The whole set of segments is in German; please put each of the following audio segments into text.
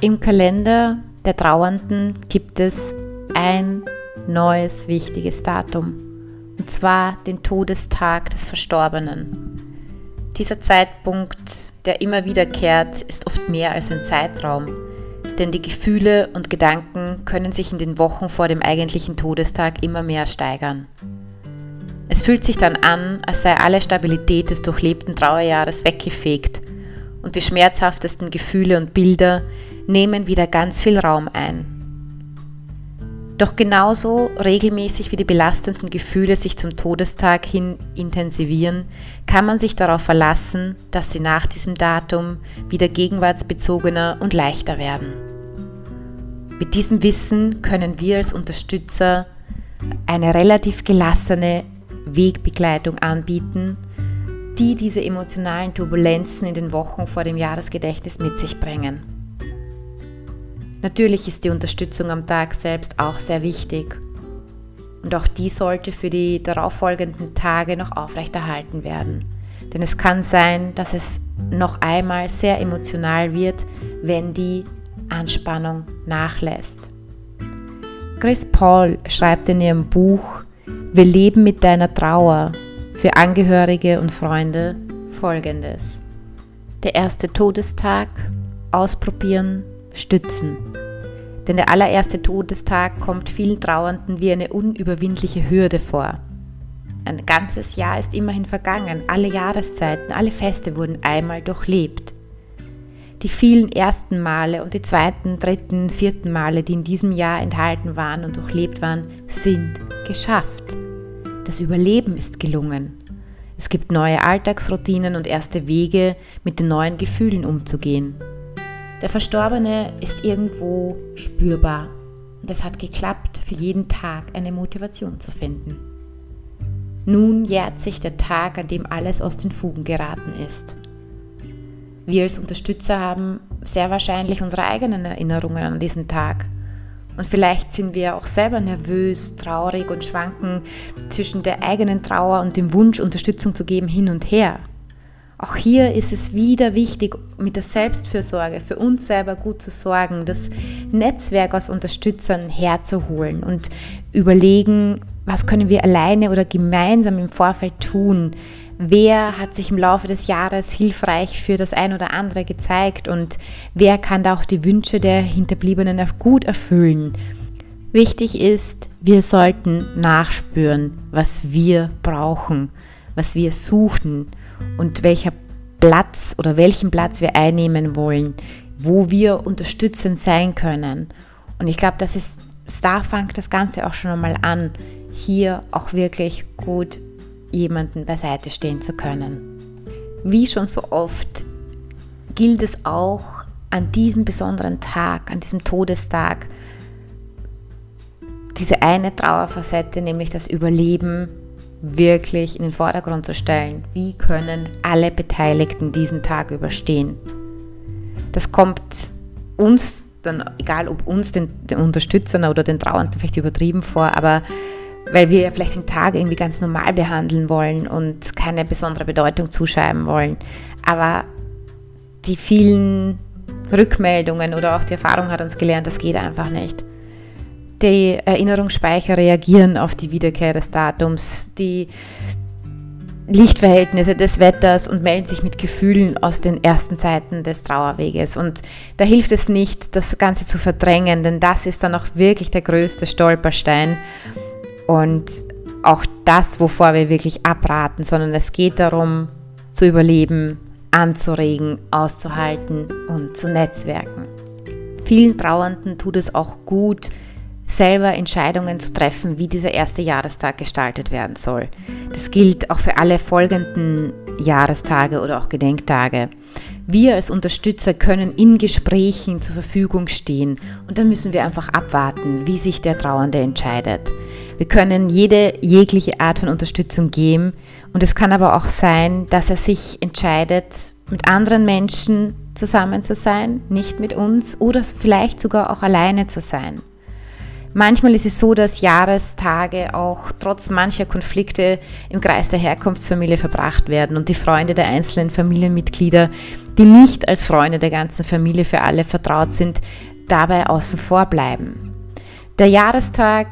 Im Kalender der Trauernden gibt es ein neues wichtiges Datum, und zwar den Todestag des Verstorbenen. Dieser Zeitpunkt, der immer wiederkehrt, ist oft mehr als ein Zeitraum, denn die Gefühle und Gedanken können sich in den Wochen vor dem eigentlichen Todestag immer mehr steigern. Es fühlt sich dann an, als sei alle Stabilität des durchlebten Trauerjahres weggefegt und die schmerzhaftesten Gefühle und Bilder nehmen wieder ganz viel Raum ein. Doch genauso regelmäßig wie die belastenden Gefühle sich zum Todestag hin intensivieren, kann man sich darauf verlassen, dass sie nach diesem Datum wieder gegenwartsbezogener und leichter werden. Mit diesem Wissen können wir als Unterstützer eine relativ gelassene Wegbegleitung anbieten, die diese emotionalen Turbulenzen in den Wochen vor dem Jahresgedächtnis mit sich bringen. Natürlich ist die Unterstützung am Tag selbst auch sehr wichtig und auch die sollte für die darauffolgenden Tage noch aufrechterhalten werden. Denn es kann sein, dass es noch einmal sehr emotional wird, wenn die Anspannung nachlässt. Chris Paul schreibt in ihrem Buch Wir leben mit deiner Trauer für Angehörige und Freunde folgendes. Der erste Todestag, ausprobieren, stützen. Denn der allererste Todestag kommt vielen Trauernden wie eine unüberwindliche Hürde vor. Ein ganzes Jahr ist immerhin vergangen, alle Jahreszeiten, alle Feste wurden einmal durchlebt. Die vielen ersten Male und die zweiten, dritten, vierten Male, die in diesem Jahr enthalten waren und durchlebt waren, sind geschafft. Das Überleben ist gelungen. Es gibt neue Alltagsroutinen und erste Wege, mit den neuen Gefühlen umzugehen. Der Verstorbene ist irgendwo spürbar und es hat geklappt, für jeden Tag eine Motivation zu finden. Nun jährt sich der Tag, an dem alles aus den Fugen geraten ist. Wir als Unterstützer haben sehr wahrscheinlich unsere eigenen Erinnerungen an diesen Tag. Und vielleicht sind wir auch selber nervös, traurig und schwanken zwischen der eigenen Trauer und dem Wunsch, Unterstützung zu geben, hin und her. Auch hier ist es wieder wichtig, mit der Selbstfürsorge für uns selber gut zu sorgen, das Netzwerk aus Unterstützern herzuholen und überlegen, was können wir alleine oder gemeinsam im Vorfeld tun, wer hat sich im Laufe des Jahres hilfreich für das ein oder andere gezeigt und wer kann da auch die Wünsche der Hinterbliebenen gut erfüllen. Wichtig ist, wir sollten nachspüren, was wir brauchen, was wir suchen und welcher Platz oder welchen Platz wir einnehmen wollen, wo wir unterstützend sein können. Und ich glaube, das ist, da fängt das Ganze auch schon einmal an, hier auch wirklich gut jemanden beiseite stehen zu können. Wie schon so oft gilt es auch an diesem besonderen Tag, an diesem Todestag, diese eine Trauerfacette, nämlich das Überleben, wirklich in den Vordergrund zu stellen. Wie können alle Beteiligten diesen Tag überstehen? Das kommt uns dann, egal ob uns, den, den Unterstützern oder den Trauernden vielleicht übertrieben vor, aber weil wir ja vielleicht den Tag irgendwie ganz normal behandeln wollen und keine besondere Bedeutung zuschreiben wollen. Aber die vielen Rückmeldungen oder auch die Erfahrung hat uns gelernt, das geht einfach nicht. Die Erinnerungsspeicher reagieren auf die Wiederkehr des Datums, die Lichtverhältnisse des Wetters und melden sich mit Gefühlen aus den ersten Zeiten des Trauerweges. Und da hilft es nicht, das Ganze zu verdrängen, denn das ist dann auch wirklich der größte Stolperstein und auch das, wovor wir wirklich abraten, sondern es geht darum, zu überleben, anzuregen, auszuhalten und zu netzwerken. Vielen Trauernden tut es auch gut, selber Entscheidungen zu treffen, wie dieser erste Jahrestag gestaltet werden soll. Das gilt auch für alle folgenden Jahrestage oder auch Gedenktage. Wir als Unterstützer können in Gesprächen zur Verfügung stehen und dann müssen wir einfach abwarten, wie sich der Trauernde entscheidet. Wir können jede jegliche Art von Unterstützung geben und es kann aber auch sein, dass er sich entscheidet, mit anderen Menschen zusammen zu sein, nicht mit uns oder vielleicht sogar auch alleine zu sein. Manchmal ist es so, dass Jahrestage auch trotz mancher Konflikte im Kreis der Herkunftsfamilie verbracht werden und die Freunde der einzelnen Familienmitglieder, die nicht als Freunde der ganzen Familie für alle vertraut sind, dabei außen vor bleiben. Der Jahrestag,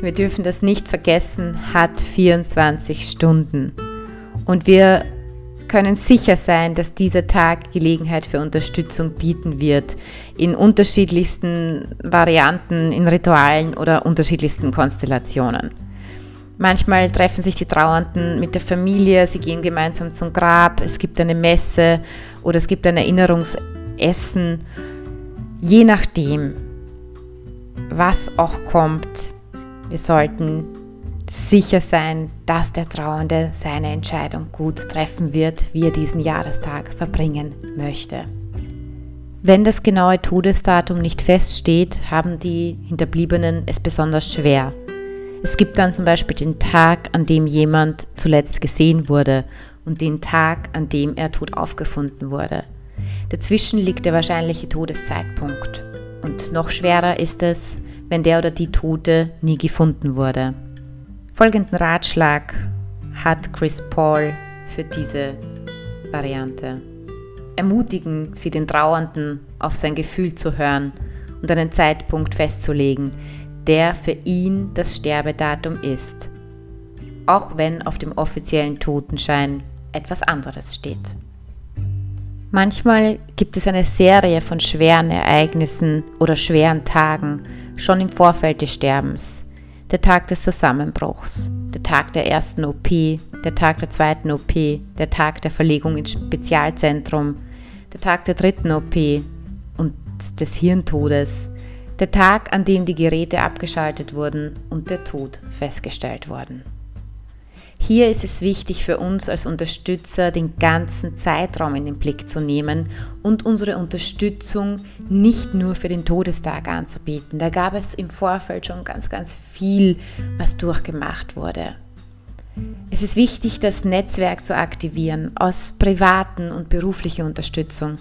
wir dürfen das nicht vergessen, hat 24 Stunden. Und wir können sicher sein, dass dieser Tag Gelegenheit für Unterstützung bieten wird, in unterschiedlichsten Varianten, in Ritualen oder unterschiedlichsten Konstellationen. Manchmal treffen sich die Trauernden mit der Familie, sie gehen gemeinsam zum Grab, es gibt eine Messe oder es gibt ein Erinnerungsessen. Je nachdem, was auch kommt, wir sollten sicher sein, dass der Trauernde seine Entscheidung gut treffen wird, wie er diesen Jahrestag verbringen möchte. Wenn das genaue Todesdatum nicht feststeht, haben die Hinterbliebenen es besonders schwer. Es gibt dann zum Beispiel den Tag, an dem jemand zuletzt gesehen wurde und den Tag, an dem er tot aufgefunden wurde. Dazwischen liegt der wahrscheinliche Todeszeitpunkt. Und noch schwerer ist es, wenn der oder die Tote nie gefunden wurde. Folgenden Ratschlag hat Chris Paul für diese Variante. Ermutigen Sie den Trauernden, auf sein Gefühl zu hören und einen Zeitpunkt festzulegen, der für ihn das Sterbedatum ist, auch wenn auf dem offiziellen Totenschein etwas anderes steht. Manchmal gibt es eine Serie von schweren Ereignissen oder schweren Tagen schon im Vorfeld des Sterbens, der Tag des Zusammenbruchs, der Tag der ersten OP, der Tag der zweiten OP, der Tag der Verlegung ins Spezialzentrum, der Tag der dritten OP und des Hirntodes, der Tag, an dem die Geräte abgeschaltet wurden und der Tod festgestellt wurden. Hier ist es wichtig für uns als Unterstützer, den ganzen Zeitraum in den Blick zu nehmen und unsere Unterstützung nicht nur für den Todestag anzubieten. Da gab es im Vorfeld schon ganz, ganz viel, was durchgemacht wurde. Es ist wichtig, das Netzwerk zu aktivieren aus privaten und beruflicher Unterstützung.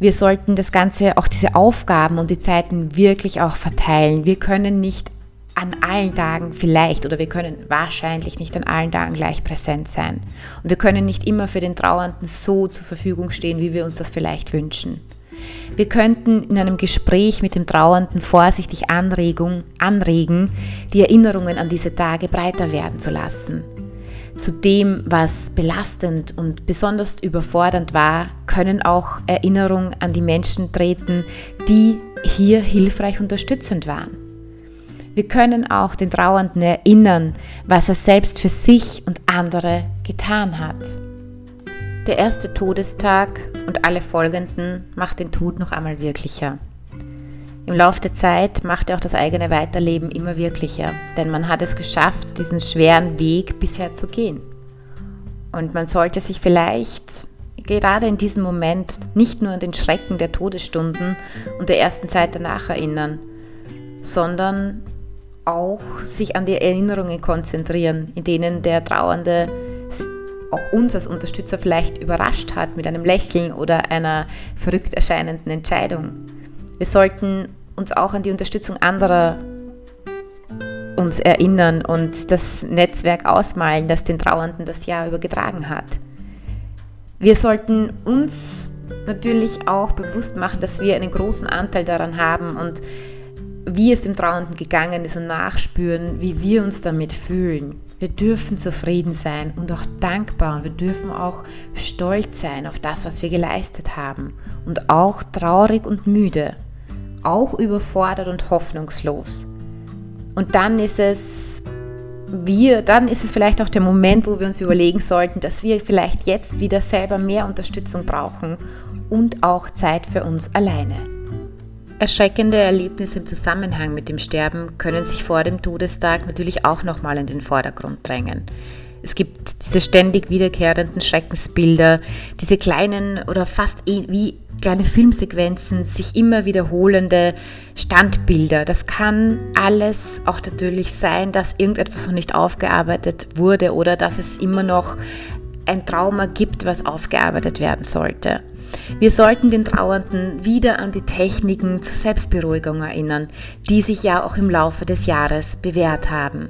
Wir sollten das Ganze, auch diese Aufgaben und die Zeiten wirklich auch verteilen. Wir können nicht an allen Tagen vielleicht oder wir können wahrscheinlich nicht an allen Tagen gleich präsent sein. Und wir können nicht immer für den Trauernden so zur Verfügung stehen, wie wir uns das vielleicht wünschen. Wir könnten in einem Gespräch mit dem Trauernden vorsichtig Anregung, anregen, die Erinnerungen an diese Tage breiter werden zu lassen. Zu dem, was belastend und besonders überfordernd war, können auch Erinnerungen an die Menschen treten, die hier hilfreich unterstützend waren. Wir können auch den Trauernden erinnern, was er selbst für sich und andere getan hat. Der erste Todestag und alle folgenden macht den Tod noch einmal wirklicher. Im Laufe der Zeit macht er auch das eigene Weiterleben immer wirklicher, denn man hat es geschafft, diesen schweren Weg bisher zu gehen. Und man sollte sich vielleicht gerade in diesem Moment nicht nur an den Schrecken der Todesstunden und der ersten Zeit danach erinnern, sondern auch sich an die Erinnerungen konzentrieren, in denen der Trauernde auch uns als Unterstützer vielleicht überrascht hat mit einem Lächeln oder einer verrückt erscheinenden Entscheidung. Wir sollten uns auch an die Unterstützung anderer uns erinnern und das Netzwerk ausmalen, das den Trauernden das Jahr über getragen hat. Wir sollten uns natürlich auch bewusst machen, dass wir einen großen Anteil daran haben und wie es dem Trauernden gegangen ist und nachspüren, wie wir uns damit fühlen. Wir dürfen zufrieden sein und auch dankbar und wir dürfen auch stolz sein auf das, was wir geleistet haben und auch traurig und müde, auch überfordert und hoffnungslos. Und dann ist es wir, dann ist es vielleicht auch der Moment, wo wir uns überlegen sollten, dass wir vielleicht jetzt wieder selber mehr Unterstützung brauchen und auch Zeit für uns alleine. Erschreckende Erlebnisse im Zusammenhang mit dem Sterben können sich vor dem Todestag natürlich auch nochmal in den Vordergrund drängen. Es gibt diese ständig wiederkehrenden Schreckensbilder, diese kleinen oder fast eh wie kleine Filmsequenzen, sich immer wiederholende Standbilder. Das kann alles auch natürlich sein, dass irgendetwas noch nicht aufgearbeitet wurde oder dass es immer noch ein Trauma gibt, was aufgearbeitet werden sollte. Wir sollten den Trauernden wieder an die Techniken zur Selbstberuhigung erinnern, die sich ja auch im Laufe des Jahres bewährt haben.